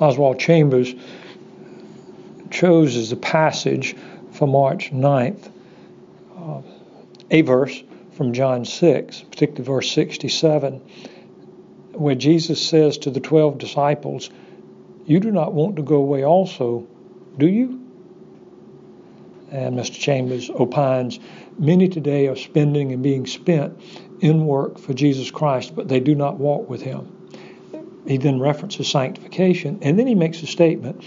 Oswald Chambers chose as the passage for March 9th uh, a verse from John 6, particularly verse 67, where Jesus says to the 12 disciples, You do not want to go away also, do you? And Mr. Chambers opines, Many today are spending and being spent in work for Jesus Christ, but they do not walk with Him. He then references sanctification, and then he makes a statement.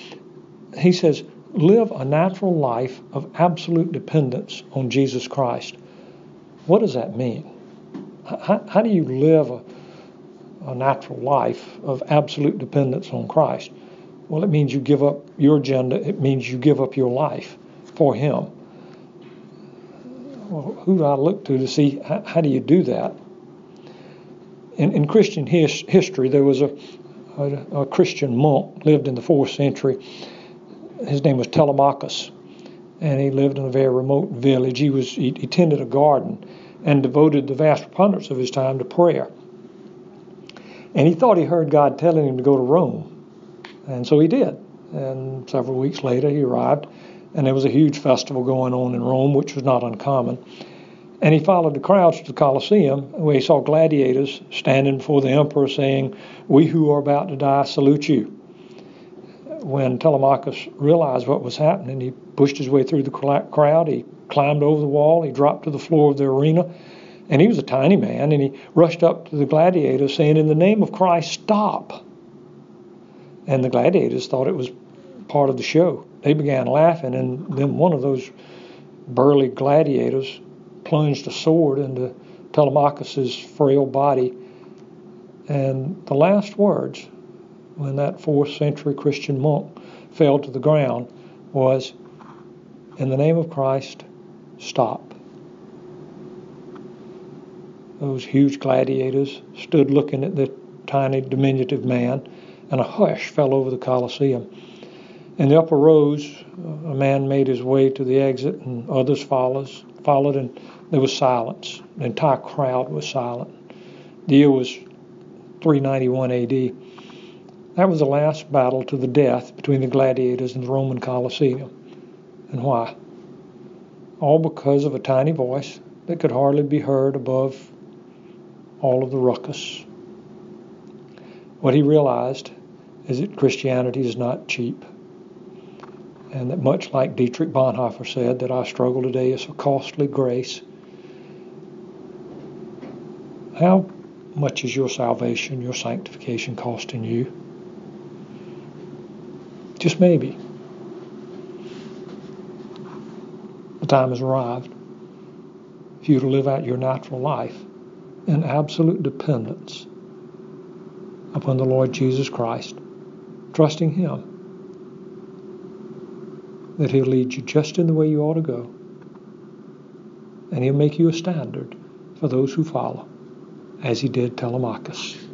He says, Live a natural life of absolute dependence on Jesus Christ. What does that mean? How, how do you live a, a natural life of absolute dependence on Christ? Well, it means you give up your agenda, it means you give up your life for Him. Well, who do I look to to see how, how do you do that? In, in Christian his, history, there was a, a, a Christian monk lived in the fourth century. His name was Telemachus and he lived in a very remote village. He was he, he tended a garden and devoted the vast preponderance of his time to prayer. And he thought he heard God telling him to go to Rome, and so he did. And several weeks later, he arrived, and there was a huge festival going on in Rome, which was not uncommon. And he followed the crowds to the Colosseum, where he saw gladiators standing before the emperor saying, We who are about to die salute you when Telemachus realized what was happening, he pushed his way through the crowd. He climbed over the wall. He dropped to the floor of the arena. And he was a tiny man, and he rushed up to the gladiators, saying, In the name of Christ, stop. And the gladiators thought it was part of the show. They began laughing, and then one of those burly gladiators plunged a sword into Telemachus's frail body. And the last words when that fourth century Christian monk fell to the ground was, In the name of Christ, stop. Those huge gladiators stood looking at the tiny, diminutive man, and a hush fell over the Colosseum. In the upper rows, a man made his way to the exit, and others follows, followed, and there was silence. The entire crowd was silent. The year was 391 AD. That was the last battle to the death between the gladiators and the Roman Colosseum. And why? All because of a tiny voice that could hardly be heard above all of the ruckus. What he realized is that Christianity is not cheap. And that much like Dietrich Bonhoeffer said, that our struggle today is a costly grace. How much is your salvation, your sanctification costing you? Just maybe. The time has arrived for you to live out your natural life in absolute dependence upon the Lord Jesus Christ, trusting Him that He'll lead you just in the way you ought to go, and He'll make you a standard for those who follow, as He did Telemachus.